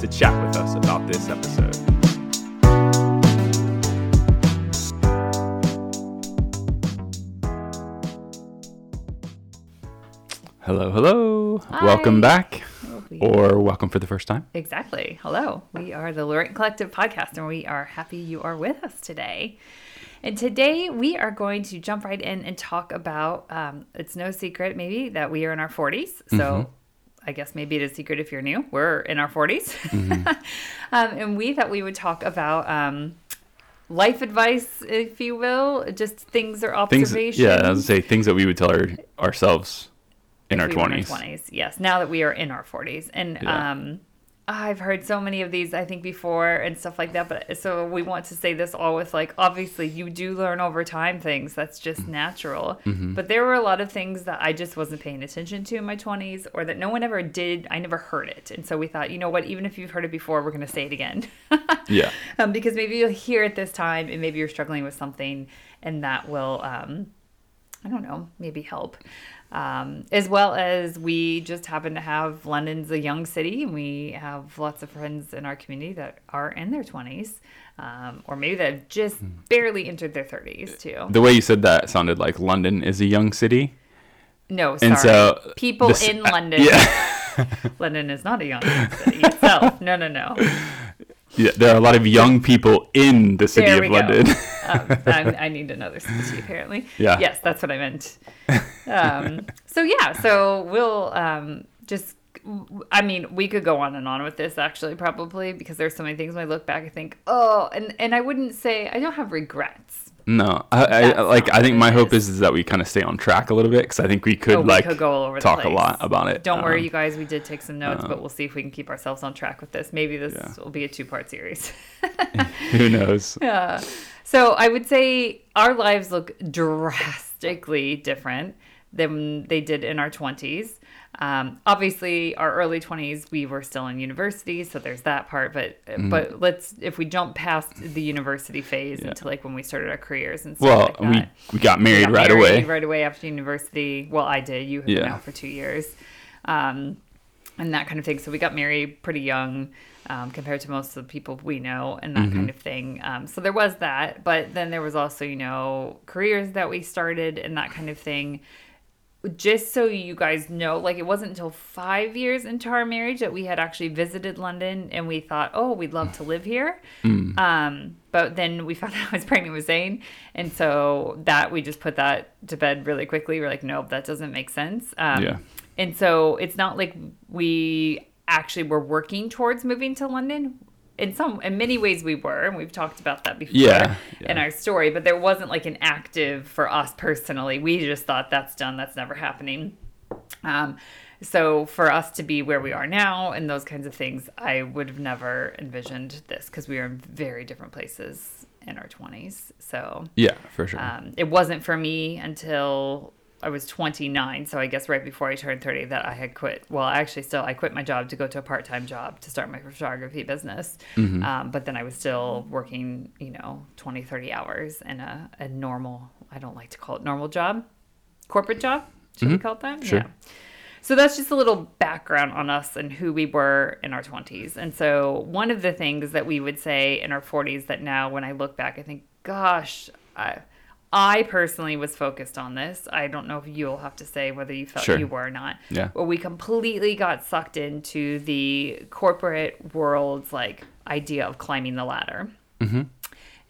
to chat with us about this episode. Hello, hello. Hi. Welcome back, We- or welcome for the first time. Exactly. Hello. We are the Laurent Collective podcast, and we are happy you are with us today. And today we are going to jump right in and talk about um, it's no secret, maybe, that we are in our 40s. So I guess maybe it is secret if you're new. We're in our 40s. um, and we thought we would talk about um, life advice, if you will, just things or Things, observations. yeah, I was gonna say things that we would tell our, ourselves in if our we were in twenties. 20s yes now that we are in our 40s and Yeah. um i've heard so many of these i think before and stuff like that but so we want to say this all with like obviously you do learn over time things that's just Mm-hmm. natural. But there were a lot of things that i just wasn't paying attention to in my 20s or that no one ever did i never heard it. And so we thought you know what even if you've heard it before we're going to say it again. Yeah, um, because maybe you'll hear it this time and maybe you're struggling with something and that will um, i don't know maybe help um, as well as we just happen to have london's a young city and we have lots of friends in our community that are in their 20s um, or maybe that have just Hmm. barely entered their 30s too. The way you said that sounded like London is a young city. no sorry. And so people this- in london. Yeah, london is not a young city itself. No no no yeah. There are a lot of young people in the city There of go. London. um, I, I need another city apparently. Yeah. Yes, that's what I meant. Um, so yeah, so we'll um, just. I mean, we could go on and on with this actually, probably because there's so many things when I look back, I think, oh, and and I wouldn't say I don't have regrets. No, I, I like. I think my hope is. is. that we kind of stay on track a little bit because I think we could oh, we like could go all over the talk a lot about it. Don't worry, Um, you guys. We did take some notes, but we'll see if we can keep ourselves on track with this. Maybe this Yeah. will be a two-part series. Who knows? Yeah. So I would say our lives look drastically different than they did in our 20s. Um, obviously, our early 20s, we were still in university, so there's that part. But Mm-hmm. but let's if we jump past the university phase into like when we started our careers and stuff Well, like we we got married got right married away. Right away after university. Well, I did. You have been Yeah. out for two years. Um, and that kind of thing. So we got married pretty young um, compared to most of the people we know and that Mm-hmm. kind of thing. Um, so there was that. But then there was also, you know, careers that we started and that kind of thing. Just so you guys know, like it wasn't until five years into our marriage that we had actually visited London and we thought, oh, we'd love to live here. Mm. Um, but then we found out I was pregnant with Zane. And so that we just put that to bed really quickly. We're like, nope, that doesn't make sense. Um, Yeah. And so it's not like we actually were working towards moving to London. In some, in many ways, we were, and we've talked about that before Yeah, in our story. But there wasn't like an active for us personally. We just thought that's done. That's never happening. Um, so for us to be where we are now and those kinds of things, I would have never envisioned this because we are in very different places in our twenties. So Yeah, for sure. um, it wasn't for me until I was 29. So I guess right before I turned 30 that I had quit. Well, actually, still I quit my job to go to a part-time job to start my photography business. Mm-hmm. Um, but then I was still working, you know, 20, 30 hours in a, a normal. I don't like to call it normal job, corporate job. Should we call it that? Mm-hmm. Sure. Yeah. So that's just a little background on us and who we were in our 20s. And so one of the things that we would say in our 40s that now when I look back I think gosh, I I personally was focused on this. I don't know if you'll have to say whether you felt Sure. you were or not. Yeah. But we completely got sucked into the corporate world's like idea of climbing the ladder.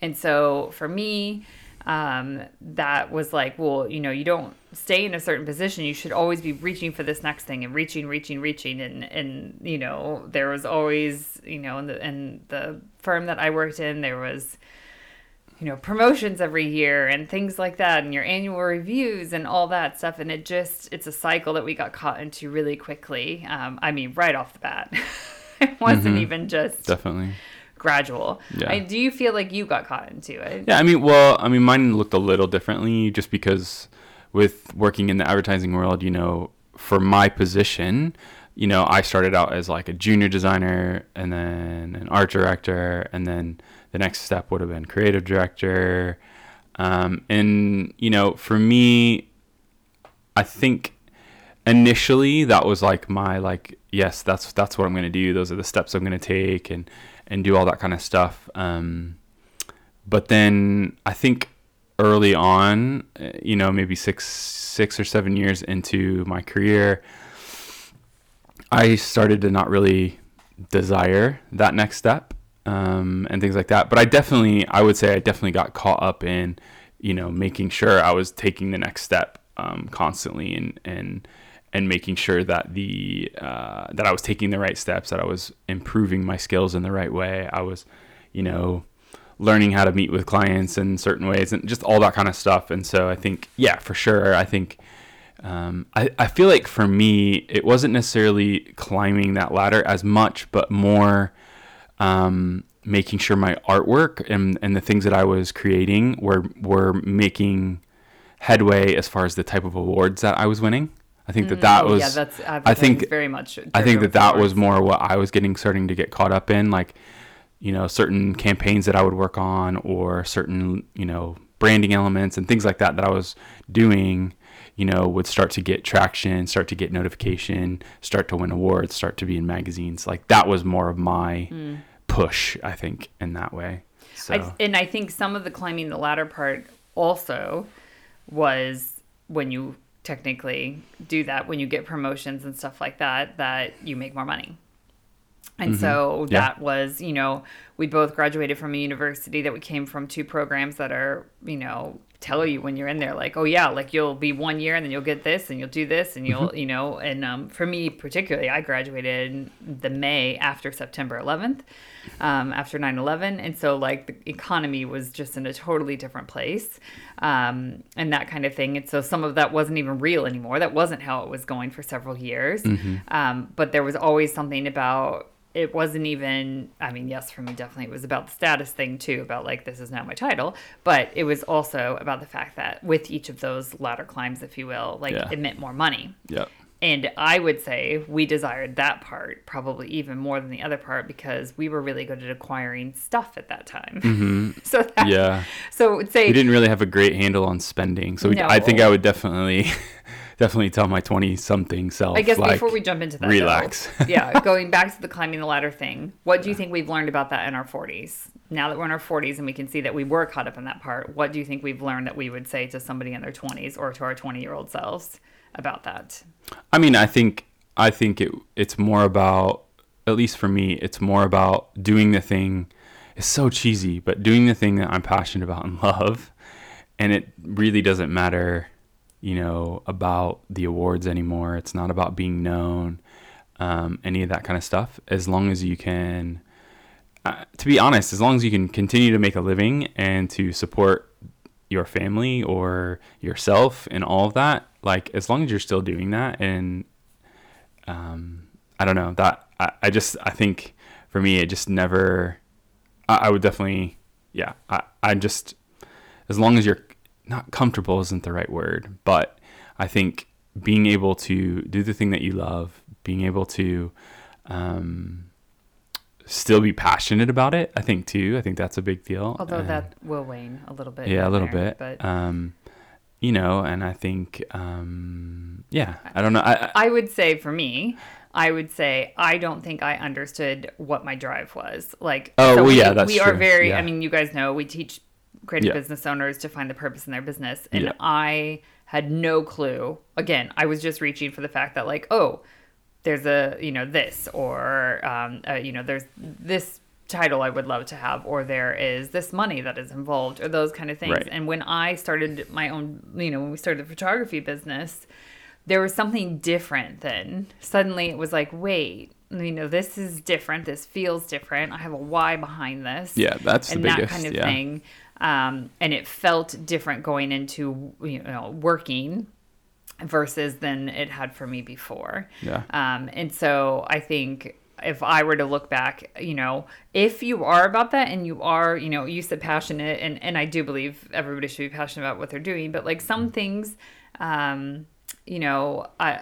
And so for me, um, that was like, well, you know, you don't stay in a certain position. You should always be reaching for this next thing and reaching, reaching, reaching. And, and you know, there was always, you know, in the, in the firm that I worked in, there was, you know, promotions every year and things like that, and your annual reviews and all that stuff. And it just, it's a cycle that we got caught into really quickly. Um, I mean, right off the bat. it wasn't even just Definitely. gradual. Yeah. I, do you feel like you got caught into it? Yeah, I mean, well, I mean, mine looked a little differently just because with working in the advertising world, you know, for my position, you know, I started out as like a junior designer and then an art director, and then the next step would have been creative director. Um, and, you know, for me, I think initially that was like my like yes that's that's what i'm going to do. Those are the steps i'm going to take and and do all that kind of stuff. Um but then i think early on you know maybe six six or seven years into my career i started to not really desire that next step um, and things like that but i definitely i would say i definitely got caught up in you know making sure i was taking the next step um, constantly and and and making sure that the uh, that I was taking the right steps, that I was improving my skills in the right way. I was, you know, learning how to meet with clients in certain ways, and just all that kind of stuff. And so I think, yeah, for sure, I think. Um, I, I feel like for me, it wasn't necessarily climbing that ladder as much, but more um, making sure my artwork and, and the things that I was creating were were making headway as far as the type of awards that I was winning. I think that that Oh, was. yeah, that's I think very much. I think that that was more what I was getting starting to get caught up in, like you know certain campaigns that I would work on, or certain you know branding elements and things like that that I was doing. You know, would start to get traction, start to get notification, start to win awards, start to be in magazines. Like that was more of my push, I think, in that way. So I, and I think some of the climbing the ladder part also was when you technically do that, when you get promotions and stuff like that, that you make more money. And so Mm-hmm. Yeah. that was, you know, we both graduated from a university that we came from two programs that are, you know, tell you when you're in there, like, oh yeah, like you'll be one year and then you'll get this and you'll do this and you'll, Mm-hmm. you know, and um, for me particularly, I graduated the May after September 11th, um, after 9/11, and so like the economy was just in a totally different place, um, and that kind of thing. And so some of that wasn't even real anymore. That wasn't how it was going for several years. Um, but there was always something about it wasn't even i mean yes for me definitely it was about the status thing too about like this is now my title but it was also about the fact that with each of those ladder climbs if you will like Yeah. it meant more money yeah, and i would say we desired that part probably even more than the other part because we were really good at acquiring stuff at that time so that, Mm-hmm. yeah. so would say we didn't really have a great handle on spending. So we, I think I would definitely, definitely tell my twenty something self. I guess like, before we jump into that, though, relax. yeah, going back to the climbing the ladder thing, what do you think we've learned about that in our 40s? Now that we're in our 40s and we can see that we were caught up in that part, what do you think we've learned that we would say to somebody in their 20s or to our 20 year old selves about that? I mean, I think I think it it's more about at least for me, it's more about doing the thing. It's so cheesy, but doing the thing that I'm passionate about and love, and it really doesn't matter, you know, about the awards anymore. It's not about being known, um, any of that kind of stuff. As long as you can, uh, to be honest, as long as you can continue to make a living and to support your family or yourself and all of that, like as long as you're still doing that and um, I don't know that I, I just I think for me it just never I, I would definitely yeah I, I just as long as you're not comfortable isn't the right word but I think being able to do the thing that you love being able to um, still be passionate about it I think too I think that's a big deal Although And- that will wane a little bit. yeah a little there, bit But um, you know and I think um, yeah I don't know I, I I would say for me, I would say I don't think I understood what my drive was. Like, Oh, well, we, yeah, that's we are very. Yeah. I mean, you guys know we teach creative Yeah. business owners to find the purpose in their business, and Yeah. I had no clue. Again, I was just reaching for the fact that like, oh, there's a you know this or um, uh, you know there's this title I would love to have or there is this money that is involved or those kind of things. Right. And when I started my own, you know, when we started the photography business, there was something different then. Suddenly it was like, wait, you know, this is different. This feels different. I have a why behind this. Yeah, that's the and that kind of yeah. thing. Um, and it felt different going into you know working versus than it had for me before. Yeah. Um, and so I think if I were to look back, you know, if you are about that and you are, you know, you said passionate, and and I do believe everybody should be passionate about what they're doing, but like some things, um, you know, I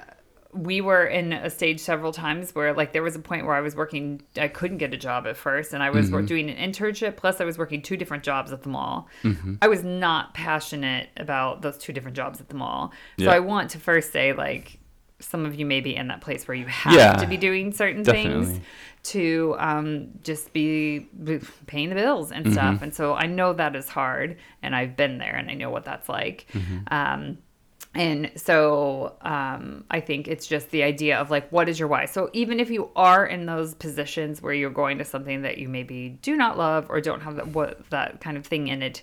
we were in a stage several times where like there was a point where I was working I couldn't get a job at first and I was Mm-hmm. doing an internship plus I was working two different jobs at the mall. Mm-hmm. I was not passionate about those two different jobs at the mall. So I want to first say like some of you may be in that place where you have Yeah, to be doing certain things to um, just be be paying the bills and Mm-hmm. stuff. And so I know that is hard, and I've been there, and I know what that's like. Mm-hmm. Um, and so um, I think it's just the idea of like, what is your why? So even if you are in those positions where you're going to something that you maybe do not love or don't have that what that kind of thing in it,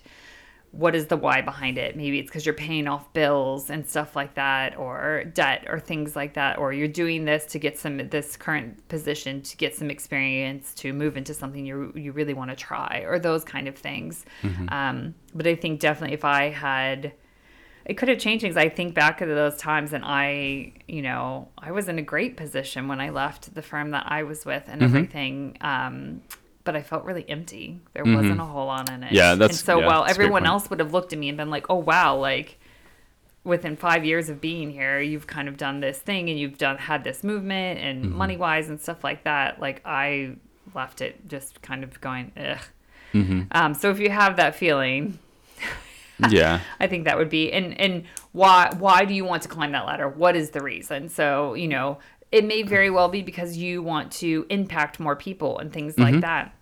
what is the why behind it? Maybe it's because you're paying off bills and stuff like that, or debt or things like that, or you're doing this to get some this current position to get some experience to move into something you you really want to try, or those kind of things. Um, but I think definitely if I had it could have changed things. I think back to those times, and I, you know, I was in a great position when I left the firm that I was with and Mm-hmm. everything. Um, but I felt really empty. There wasn't a whole lot in it. Mm-hmm. Yeah, that's- and so yeah, while that's a great everyone else would have looked at me and been like, "Oh wow, like." Within five years of being here, you've kind of done this thing, and you've done had this movement, and Mm-hmm. money wise and stuff like that. Like I left it just kind of going, ugh. Mm-hmm. Um, so if you have that feeling, yeah. I think that would be and and why why do you want to climb that ladder? What is the reason? So, you know, it may very well be because you want to impact more people and things like mm-hmm. that.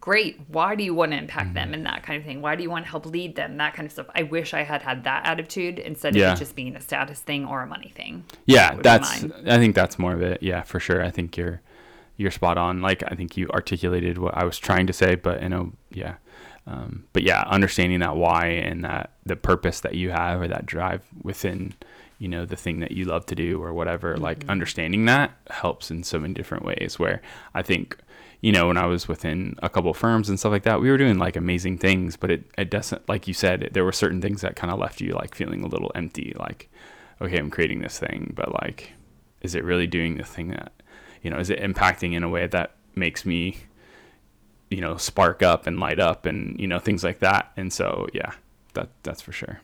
Great. Why do you want to impact them mm-hmm. and that kind of thing? Why do you want to help lead them? That kind of stuff. I wish I had had that attitude instead of Yeah. it just being a status thing or a money thing. Yeah, That that's. I think that's more of it. Yeah, for sure. I think you're you're spot on. Like I think you articulated what I was trying to say, but you know, yeah. Um, but yeah, understanding that why and that the purpose that you have or that drive within, you know, the thing that you love to do or whatever. Like understanding that helps in so many different ways. Where I think, you know, when I was within a couple of firms and stuff like that, we were doing like amazing things, but it it doesn't like you said. There were certain things that kind of left you like feeling a little empty. Like, okay, I'm creating this thing, but like, is it really doing the thing that, you know, is it impacting in a way that makes me, you know, spark up and light up and you know things like that. And so yeah, that that's for sure.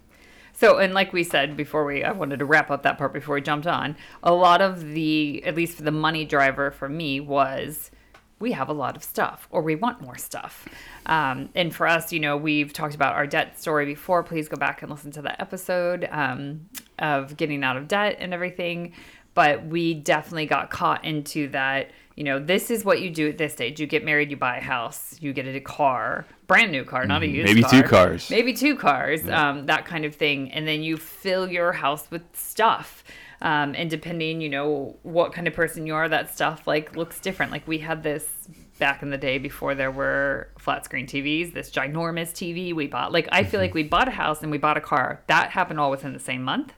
So, and like we said before, we I wanted to wrap up that part before we jumped on. A lot of the, at least for the money driver for me, was we have a lot of stuff or we want more stuff. Um, and for us, you know, we've talked about our debt story before. Please go back and listen to that episode um, of getting out of debt and everything. But we definitely got caught into that. You know, this is what you do at this stage. You get married, you buy a house, you get a car, brand new car, not a used Maybe car. two cars. Maybe two cars, um, that kind of thing. And then you fill your house with stuff. Um, and depending, you know, what kind of person you are, that stuff like looks different. Like we had this back in the day before there were flat screen TVs, this ginormous TV we bought. Like I feel like we bought a house and we bought a car. That happened all within the same month.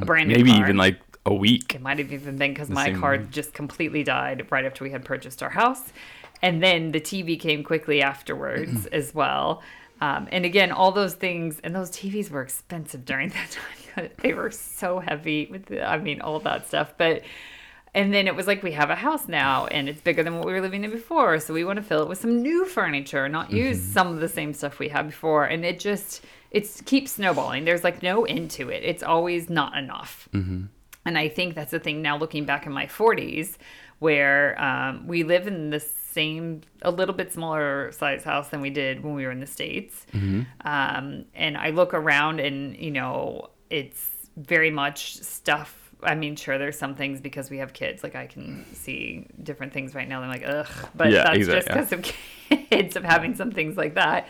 A brand new Maybe car. even like a week. It might have even been because my same car month. just completely died right after we had purchased our house. And then the TV came quickly afterwards as well. Um, and again, all those things, and those TVs were expensive during that time. they were so heavy with, the, I mean, all that stuff. But, and then it was like, we have a house now and it's bigger than what we were living in before. So we want to fill it with some new furniture, not use some of the same stuff we had before. And it just, it keeps snowballing. There's like no end to it. It's always not enough. And I think that's the thing now looking back in my 40s, where um, we live in the same, a little bit smaller size house than we did when we were in the States. Um, and I look around and, you know, it's very much stuff. I mean, sure, there's some things because we have kids. Like I can see different things right now. I'm like, ugh. But Yeah, that's exact- just because of kids, of having some things like that.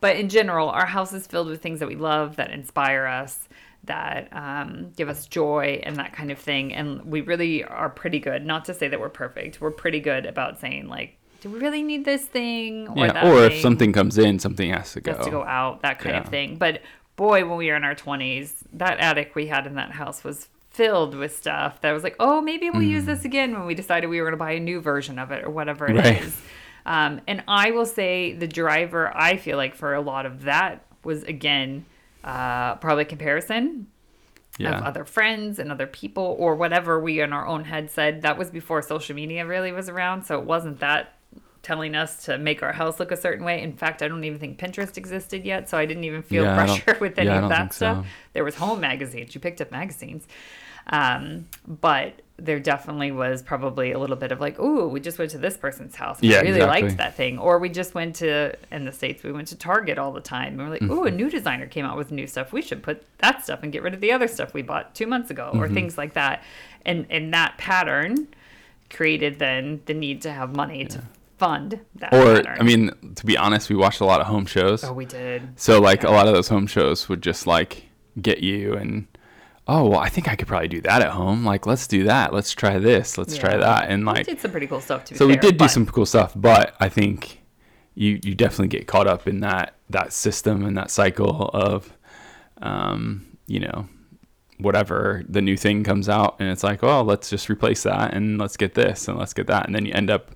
But in general, our house is filled with things that we love, that inspire us, that um, give us joy, and that kind of thing. And we really are pretty good. Not to say that we're perfect. We're pretty good about saying like, do we really need this thing or Yeah, or if something comes in, something has to go. has to go out, that kind of thing. But boy, when we were in our 20s, that attic we had in that house was filled with stuff that was like, oh, maybe we'll use this again when we decided we were going to buy a new version of it or whatever it is. Right. Um, and I will say the driver, I feel like for a lot of that was again, uh, probably comparison. Yeah. of other friends and other people or whatever we in our own head said. That was before social media really was around, so it wasn't that telling us to make our house look a certain way. In fact, I don't even think Pinterest existed yet, so I didn't even feel Yeah, pressure with any yeah, of that stuff. so. There was home magazines. You picked up magazines. Um, but there definitely was probably a little bit of like, oh, we just went to this person's house. and Yeah, we really exactly. liked that thing. Or we just went to in the States, we went to Target all the time. And we're like, ooh, a Mm-hmm. new designer came out with new stuff. We should put that stuff and get rid of the other stuff we bought two months ago, or Mm-hmm. things like that. And and that pattern created then the need to have money to fund that Or pattern. I mean, to be honest, we watched a lot of home shows. oh, we did. So like a lot of those home shows would just like get you and oh well I think I could probably do that at home. Like let's do that. Let's try this. Let's try that. And we like did some pretty cool stuff too. so we did do some cool stuff, but I think you you definitely get caught up in that that system and that cycle of um, you know, whatever the new thing comes out and it's like, oh, let's just replace that and let's get this and let's get that. And then you end up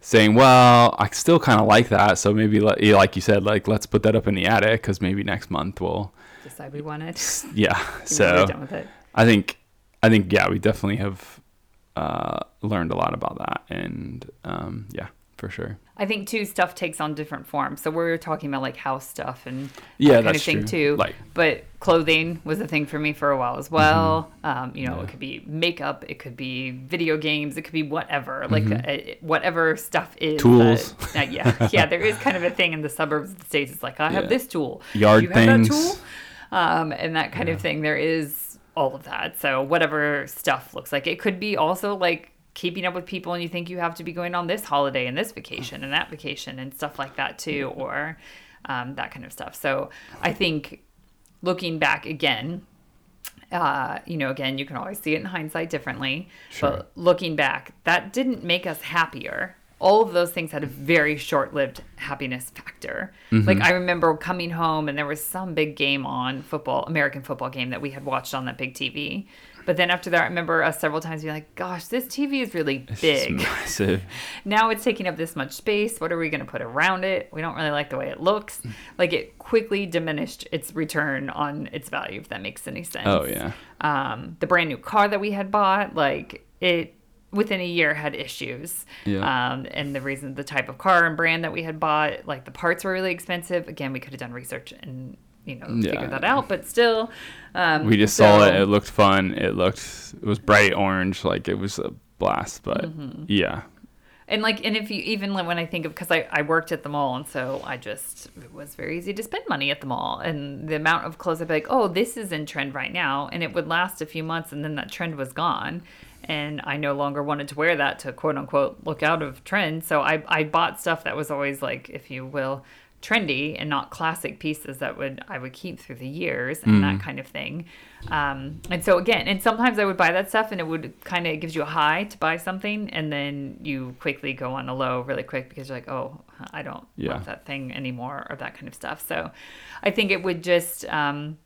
saying, well, I still kind of like that. So maybe, like you said, like, let's put that up in the attic because maybe next month we'll, decide we wanted. yeah. So done with it. I think, I think, yeah, we definitely have uh, learned a lot about that. And um, yeah, for sure. I think too stuff takes on different forms. So we're talking about like house stuff and Yeah, that kind of thing true. too. Like- but clothing was a thing for me for a while as well. Um, you know, Mm-hmm. Yeah. it could be makeup, it could be video games, it could be whatever, like Mm-hmm. uh, whatever stuff is. Tools. that- uh, yeah, yeah. There is kind of a thing in the suburbs of the states. It's like I have this tool. Yard you have things. that tool, um, and that kind of thing. There is all of that. So whatever stuff looks like, it could be also like keeping up with people and you think you have to be going on this holiday and this vacation and that vacation and stuff like that too or um, that kind of stuff so i think looking back again uh, you know again you can always see it in hindsight differently Sure. but looking back that didn't make us happier all of those things had a very short-lived happiness factor like i remember coming home and there was some big game on football american football game that we had watched on that big tv but then after that i remember us several times being like gosh this tv is really It's big massive. now it's taking up this much space. What are we going to put around it? We don't really like the way it looks. Mm. Like it quickly diminished its return on its value, if that makes any sense. Oh, yeah. Um, the brand new car that we had bought, like it within a year had issues. Yeah. Um, and the reason, the type of car and brand that we had bought, like the parts were really expensive. Again, we could have done research and you know Yeah. figured that out, but still. Um, We just saw it. It looked fun. It looked, it was bright orange. Like it was a blast. But Mm-hmm. yeah. And like, and if you even like, when I think of, because I, I worked at the mall, and so I just it was very easy to spend money at the mall, and the amount of clothes I'd be like, oh, this is in trend right now, and it would last a few months, and then that trend was gone, and I no longer wanted to wear that to quote unquote look out of trend. So I I bought stuff that was always like, if you will, trendy and not classic pieces that would I would keep through the years and that kind of thing. Um, and so again, and sometimes I would buy that stuff and it would kind of gives you a high to buy something and then you quickly go on a low really quick because you're like, oh, I don't Yeah. want that thing anymore or that kind of stuff. So I think it would just um,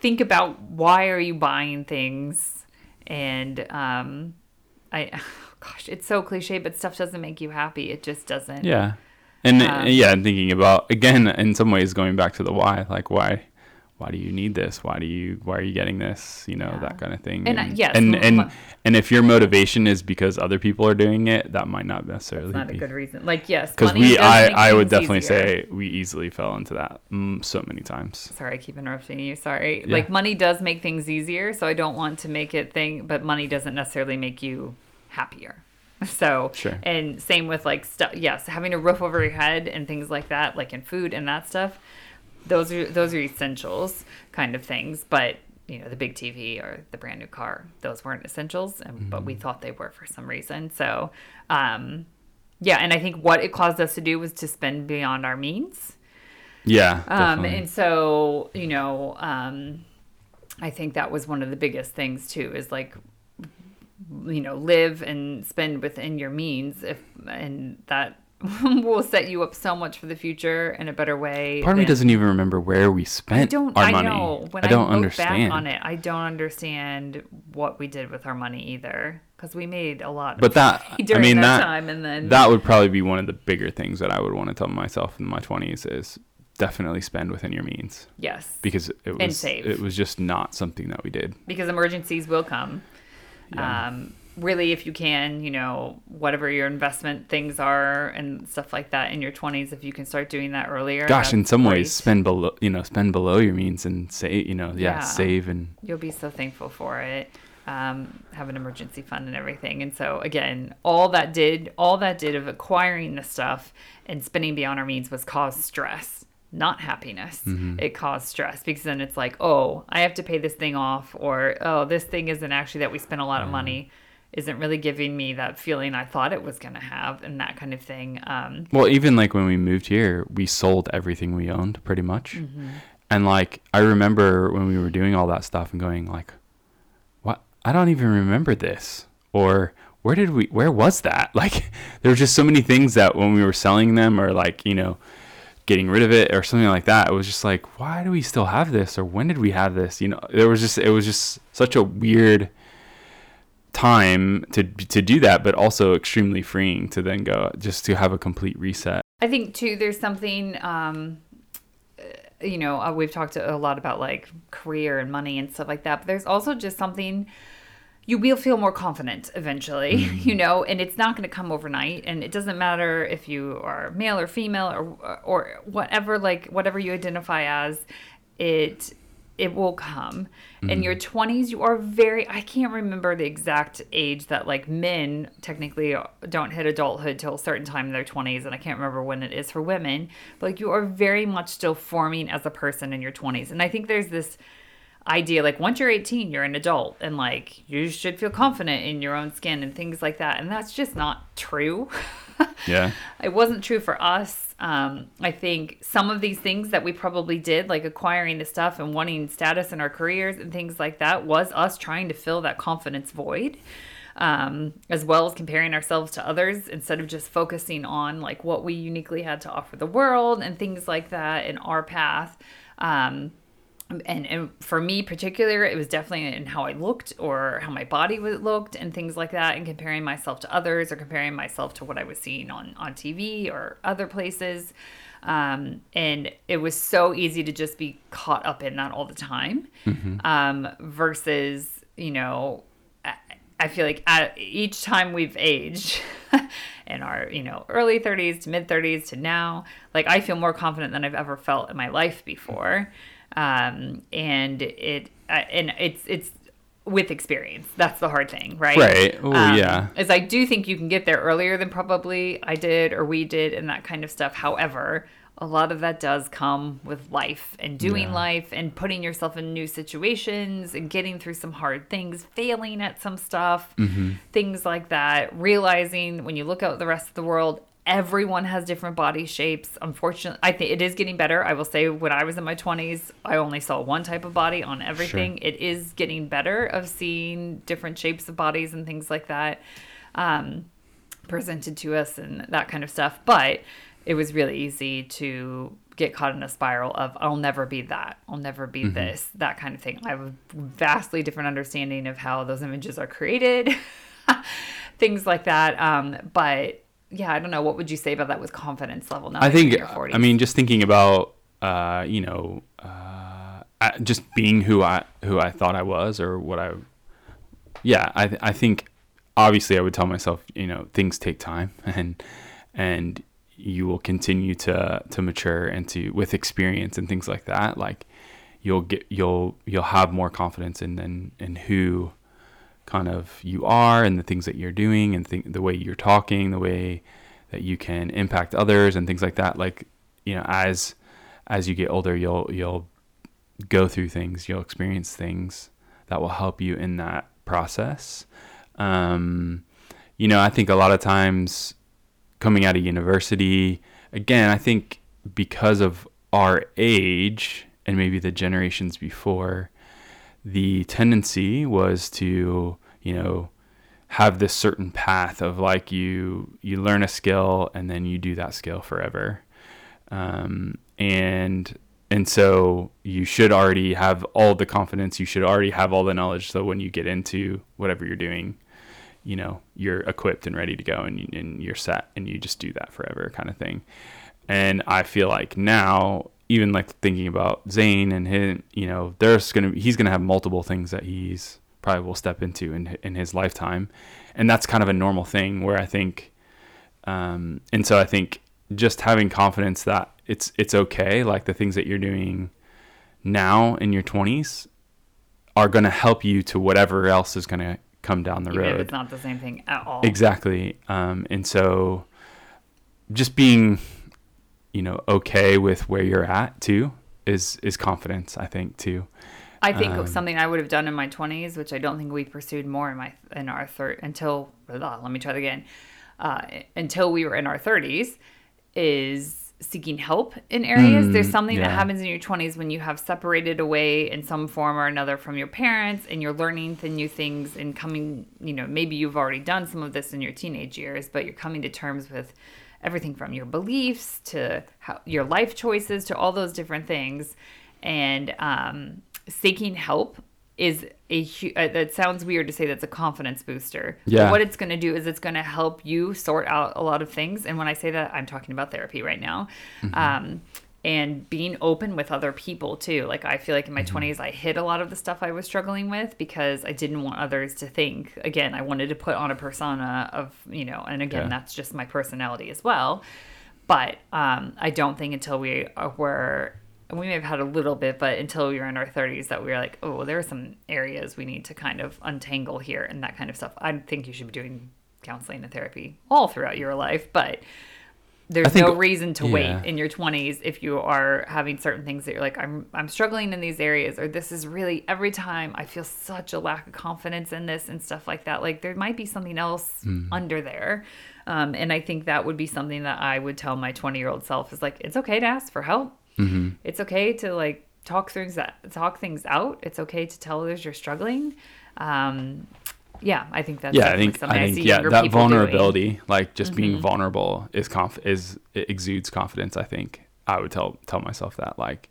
think about why are you buying things and um, I gosh, it's so cliche, but stuff doesn't make you happy. It just doesn't. Yeah. And Um, yeah, and thinking about again in some ways going back to the why, like why why do you need this? Why do you why are you getting this? You know, Yeah. that kind of thing. And, uh, yes, and and and if your motivation is because other people are doing it, that might not necessarily It's not a good reason. Like yes, because we I I would definitely easier. say we easily fell into that mm, so many times. sorry i keep interrupting you sorry Yeah. like money does make things easier so i don't want to make it thing but money doesn't necessarily make you happier so Sure. and same with like stuff yes having a roof over your head and things like that like in food and that stuff those are those are essentials kind of things but you know the big tv or the brand new car those weren't essentials and, but we Mm-hmm. thought they were for some reason so um yeah and i think what it caused us to do was to spend beyond our means Yeah. um, and so, you know, um, I think that was one of the biggest things too is like, you know, live and spend within your means if, and that will set you up so much for the future in a better way. Part of me doesn't even remember where we I spent don't, our I money. know. When I don't look understand. on it, I don't understand what we did with our money either. Because we made a lot. But of that money I during mean that, that time, and then that would probably be one of the bigger things that I would want to tell myself in my 20s is definitely spend within your means Yes. because it was save. it was just not something that we did. because emergencies will come. Yeah. Um, really, if you can, you know, whatever your investment things are and stuff like that in your 20s, if you can start doing that earlier. Gosh, in some great. ways, spend below you know spend below your means and say you know yeah, Yeah. save and You'll be so thankful for it. Um, have an emergency fund and everything. And so again, all that did, all that did of acquiring the stuff and spending beyond our means was cause stress, not happiness. It caused stress because then it's like, oh, I have to pay this thing off, or oh, this thing isn't actually that we spent a lot of money, isn't really giving me that feeling I thought it was going to have, and that kind of thing. Um, Well, even like when we moved here, we sold everything we owned pretty much. Mm-hmm. And like I remember when we were doing all that stuff and going like, "What? I don't even remember this." Or where did we where was that? Like there were just so many things that when we were selling them or like, you know, getting rid of it or something like that, it was just like, "Why do we still have this?" or "When did we have this?" You know, there was just it was just such a weird time to to do that, but also extremely freeing to then go just to have a complete reset. I think too, there's something, um, you know, uh, we've talked a lot about like career and money and stuff like that, but there's also just something you will feel more confident eventually, you know, and it's not going to come overnight. And it doesn't matter if you are male or female or or whatever, like whatever you identify as, it it will come. In your mm. 20s, you are very, I can't remember the exact age that like men technically don't hit adulthood till a certain time in their 20s. And I can't remember when it is for women, but like you are very much still forming as a person in your 20s. And I think there's this idea like once you're 18 you're an adult and like you should feel confident in your own skin and things like that and that's just not true Yeah. it wasn't true for us um, i think some of these things that we probably did like acquiring the stuff and wanting status in our careers and things like that was us trying to fill that confidence void um, as well as comparing ourselves to others instead of just focusing on like what we uniquely had to offer the world and things like that in our path um, and, and for me particular it was definitely in how i looked or how my body looked and things like that and comparing myself to others or comparing myself to what i was seeing on on tv or other places um, and it was so easy to just be caught up in that all the time um, versus you know I- I feel like at each time we've aged in our, you know, early 30s to mid 30s to now, like I feel more confident than I've ever felt in my life before. Um, and it, uh, and it's, it's with experience. That's the hard thing, right? Right. Oh, Um, yeah. Is I do think you can get there earlier than probably I did or we did and that kind of stuff. However, a lot of that does come with life and doing Yeah. life and putting yourself in new situations and getting through some hard things, failing at some stuff, Mm-hmm. things like that. Realizing when you look out at the rest of the world, everyone has different body shapes. Unfortunately, I think it is getting better. I will say when I was in my 20s, I only saw one type of body on everything. It is getting better of seeing different shapes of bodies and things like that. Um, presented to us and that kind of stuff. But it was really easy to get caught in a spiral of I'll never be that. I'll never be this, that kind of thing. I have a vastly different understanding of how those images are created, things like that. Um, but yeah, I don't know. What would you say about that with confidence level now? I think your 40s? I mean just thinking about uh, you know uh, just being who I who I thought I was or what I yeah I th- I think obviously I would tell myself you know things take time and and you will continue to to mature and to with experience and things like that like you'll get you'll you'll have more confidence in in, in who kind of you are and the things that you're doing and think the way you're talking the way that you can impact others and things like that like you know as as you get older you'll you'll go through things you'll experience things that will help you in that process. Um you know i think a lot of times coming out of university again i think because of our age and maybe the generations before the tendency was to you know have this certain path of like you you learn a skill and then you do that skill forever. Um, and and so you should already have all the confidence you should already have all the knowledge so when you get into whatever you're doing you know you're equipped and ready to go and, and you're set and you just do that forever kind of thing. And i feel like now even like thinking about Zane and him, you know, there's gonna he's gonna have multiple things that he's probably will step into in in his lifetime, and that's kind of a normal thing where I think, um, and so I think just having confidence that it's it's okay, like the things that you're doing now in your 20s are going to help you to whatever else is going to come down the Even if road. it's not the same thing at all. Exactly. Um, and so just being, you know, okay with where you're at too is, is confidence, I think too. I think Um, something I would have done in my 20s, which I don't think we pursued more in my in our third until blah, let me try that again. Uh, until we were in our 30s, is seeking help in areas. There's something that Mm, happens in your 20s when you have separated away in some form or another from your parents, and you're learning the new things and coming. You know, maybe you've already done some of this in your teenage years, but you're coming to terms with everything from your beliefs to how, your life choices to all those different things. And um, seeking help is a uh, that sounds weird to say that's a confidence booster. But Yeah. what it's going to do is it's going to help you sort out a lot of things. And when i say that i'm talking about therapy right now. Um, and being open with other people too like i feel like in my 20s i hid a lot of the stuff i was struggling with because i didn't want others to think again i wanted to put on a persona of you know and again Yeah. that's just my personality as well but um, I don't think until we were, and we may have had a little bit, but until we were in our 30s, that we were like, oh, there are some areas we need to kind of untangle here and that kind of stuff. I think you should be doing counseling and therapy all throughout your life, but there's think- no reason to yeah. wait in your 20s if you are having certain things that you're like I'm I'm struggling in these areas or this is really every time I feel such a lack of confidence in this and stuff like that like there might be something else Hmm. under there um, and I think that would be something that I would tell my 20 year old self is like it's okay to ask for help Mm-hmm. it's okay to like talk things that talk things out it's okay to tell others you're struggling um, yeah I think that's yeah, I think I think see yeah, that people doing. Mm-hmm. vulnerability, like just being vulnerable, is conf is it exudes confidence. I think I would tell tell myself that, like,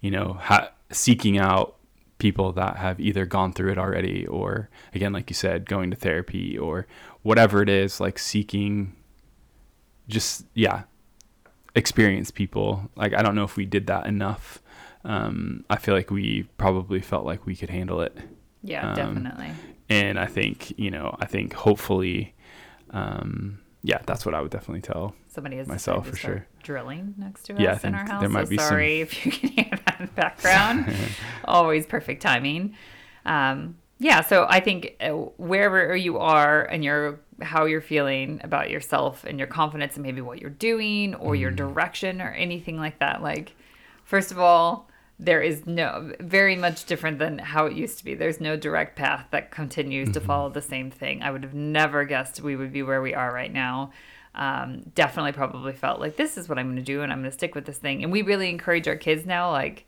you know, ha- seeking out people that have either gone through it already, or again, like you said, going to therapy or whatever it is, like seeking, just yeah, experienced people. Like I don't know if we did that enough. Um, I feel like we probably felt like we could handle it yeah um, definitely and I think you know I think hopefully um yeah that's what I would definitely tell Somebody has myself, for sure. drilling next to Yeah, us in our house. there might so be some- sorry if you can hear that in the background. Always perfect timing. Um, yeah, so I think uh, wherever you are and your how you're feeling about yourself and your confidence and maybe what you're doing or your Mm. direction or anything like that, like first of all, there is no very much different than how it used to be. There's no direct path that continues to Mm-hmm. follow the same thing. I would have never guessed we would be where we are right now. Um, definitely, probably felt like this is what I'm going to do, and I'm going to stick with this thing. And we really encourage our kids now, like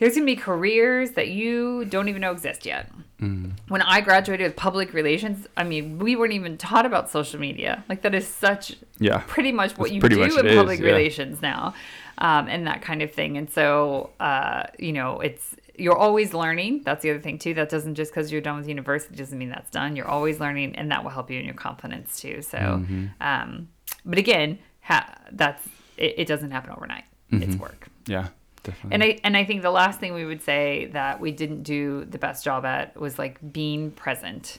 there's going to be careers that you don't even know exist yet. When I graduated with public relations, I mean, we weren't even taught about social media. Like that is such yeah pretty much what That's you do in it is, public yeah. relations now um, and that kind of thing and so uh, you know it's you're always learning that's the other thing too that doesn't just because you're done with university doesn't mean that's done you're always learning and that will help you in your confidence too so Mm-hmm. um, but again ha- that's it, it doesn't happen overnight it's Mm-hmm. work yeah definitely and I and I think the last thing we would say that we didn't do the best job at was like being present.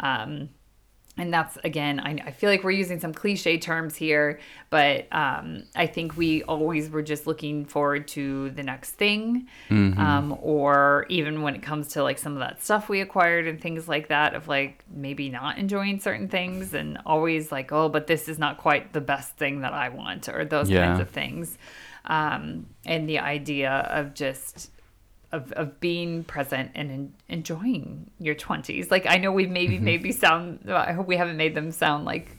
Um, and that's again, I, I feel like we're using some cliche terms here, but um, I think we always were just looking forward to the next thing, um, or even when it comes to like some of that stuff we acquired and things like that, of like maybe not enjoying certain things and always like, oh, but this is not quite the best thing that I want, or those Yeah. kinds of things um, and the idea of just of, of being present and en- enjoying your 20s like i know we've maybe Mm-hmm. maybe sound i hope we haven't made them sound like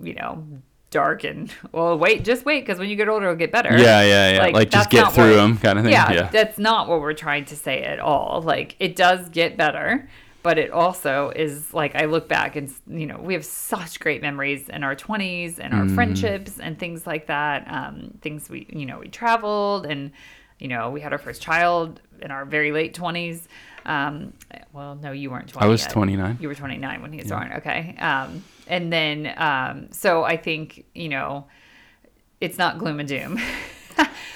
you know dark and well wait just wait because when you get older it'll get better. Yeah yeah yeah. Like, just get through what- them kind of thing. Yeah, yeah. that's not what we're trying to say at all. Like it does get better, but it also is like I look back and you know we have such great memories in our 20s and our Mm. friendships and things like that. Um, things we you know we traveled and you know we had our first child in our very late 20s. Um, well, no, you weren't 20. I was yet. 29 You were 29 when he was born. Okay. Um, and then, um, so I think, you know, it's not gloom and doom.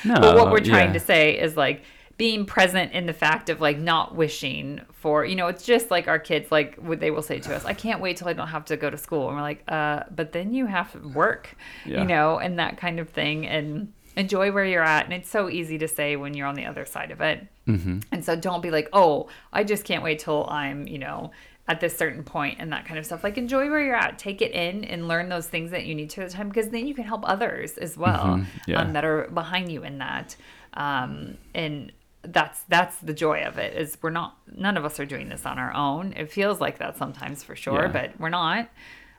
No, but what we're trying yeah. to say is like being present in the fact of like not wishing for you know it's just like our kids like what they will say to us i can't wait till i don't have to go to school and we're like uh but then you have to work Yeah. you know and that kind of thing and enjoy where you're at and it's so easy to say when you're on the other side of it Mm-hmm. and so don't be like oh i just can't wait till i'm you know at this certain point and that kind of stuff like enjoy where you're at take it in and learn those things that you need to at the time because then you can help others as well Mhm. Yeah. um, that are behind you in that um, and that's that's the joy of it is we're not none of us are doing this on our own it feels like that sometimes for sure Yeah. but we're not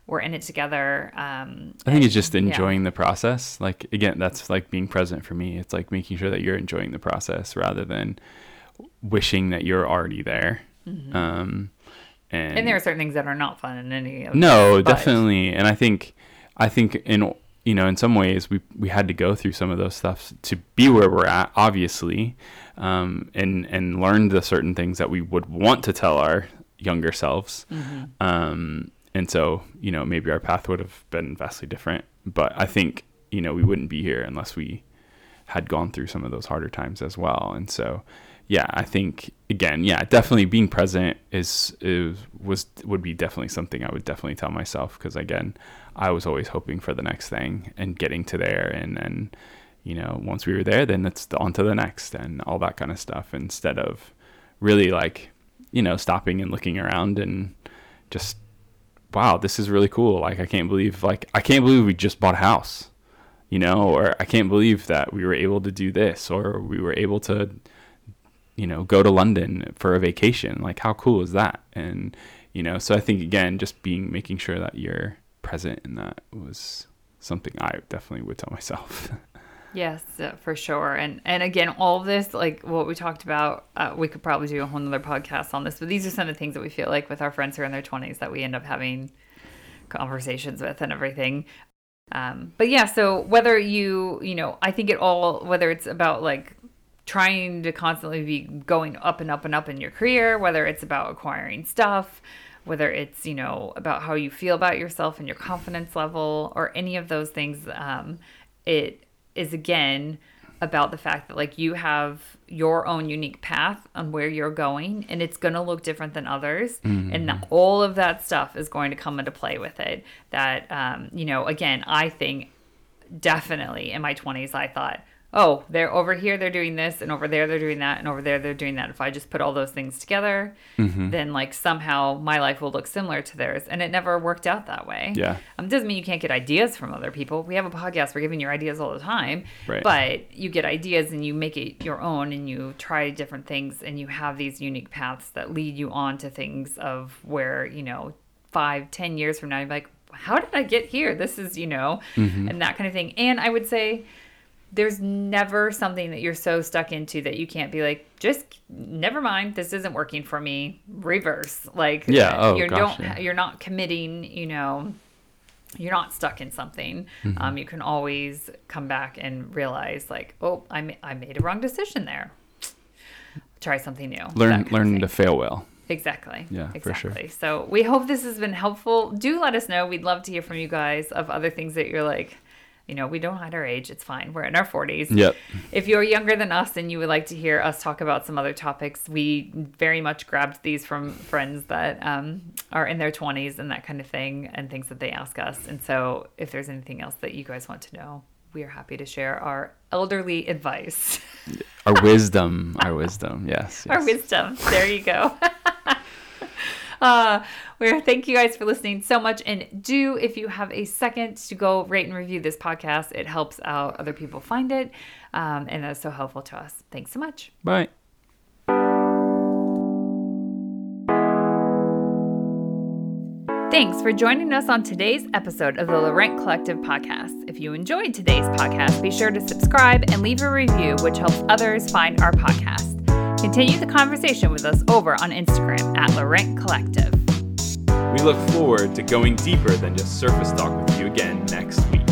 we're in it together um, I think it's just yeah. enjoying the process. Like again, that's like being present for me. It's like making sure that you're enjoying the process rather than wishing that you're already there. Um, and, Mm-hmm. and there are certain things that are not fun in any of no, but- definitely. And I think, I think in you know in some ways we we had to go through some of those stuff to be where we're at, obviously, um, and and learn the certain things that we would want to tell our younger selves. Mm-hmm. Um, and so, you know, maybe our path would have been vastly different. But I think, you know, we wouldn't be here unless we had gone through some of those harder times as well. And so, yeah, I think again, yeah, definitely being present is is was would be definitely something I would definitely tell myself because again, I was always hoping for the next thing and getting to there, and then you know once we were there, then it's on to the next and all that kind of stuff instead of really like you know stopping and looking around and just wow, this is really cool. Like I can't believe like I can't believe we just bought a house. You know, or I can't believe that we were able to do this or we were able to you know, go to London for a vacation. Like how cool is that? And you know, so I think again just being making sure that you're present in that was something I definitely would tell myself. Yes, uh, for sure. And and again, all this, like what we talked about, uh, we could probably do a whole nother podcast on this. But these are some of the things that we feel like with our friends who are in their twenties that we end up having conversations with and everything. Um, but yeah, so whether you, you know, I think it all, whether it's about like trying to constantly be going up and up and up in your career, whether it's about acquiring stuff, whether it's, you know, about how you feel about yourself and your confidence level or any of those things, um, it is again about the fact that like you have your own unique path on where you're going and it's going to look different than others. And that all of that stuff is going to come into play with it. That um, you know again i think definitely in my 20s i thought oh they're over here they're doing this and over there they're doing that and over there they're doing that. If i just put all those things together then like somehow my life will look similar to theirs and it never worked out that way. Yeah. um, doesn't mean you can't get ideas from other people. We have a podcast we're giving you ideas all the time Right. but you get ideas and you make it your own and you try different things and you have these unique paths that lead you on to things of where you know five ten years from now you're like how did i get here? This is you know and that kind of thing. And i would say there's never something that you're so stuck into that you can't be like just never mind this isn't working for me reverse like Yeah, oh, you don't yeah. you're not committing you know you're not stuck in something um, you can always come back and realize like oh I, ma- I made a wrong decision there try something new learn learn to fail well. Exactly. Yeah, for sure. exactly. So we hope this has been helpful. Do let us know. We'd love to hear from you guys of other things that you're like, you know, we don't hide our age. It's fine. We're in our 40s. Yep. If you're younger than us and you would like to hear us talk about some other topics, we very much grabbed these from friends that um, are in their 20s and that kind of thing and things that they ask us. And so if there's anything else that you guys want to know, we are happy to share our elderly advice. Our wisdom, our wisdom. Yes. our wisdom. There you go. uh, we thank you guys for listening so much, and do if you have a second to go rate and review this podcast, it helps out other people find it, um, and that's so helpful to us. Thanks so much. Bye. Thanks for joining us on today's episode of the Laurent Collective podcast. If you enjoyed today's podcast, be sure to subscribe and leave a review, which helps others find our podcast. Continue the conversation with us over on Instagram at Laurent Collective. We look forward to going deeper than just surface talk with you again next week.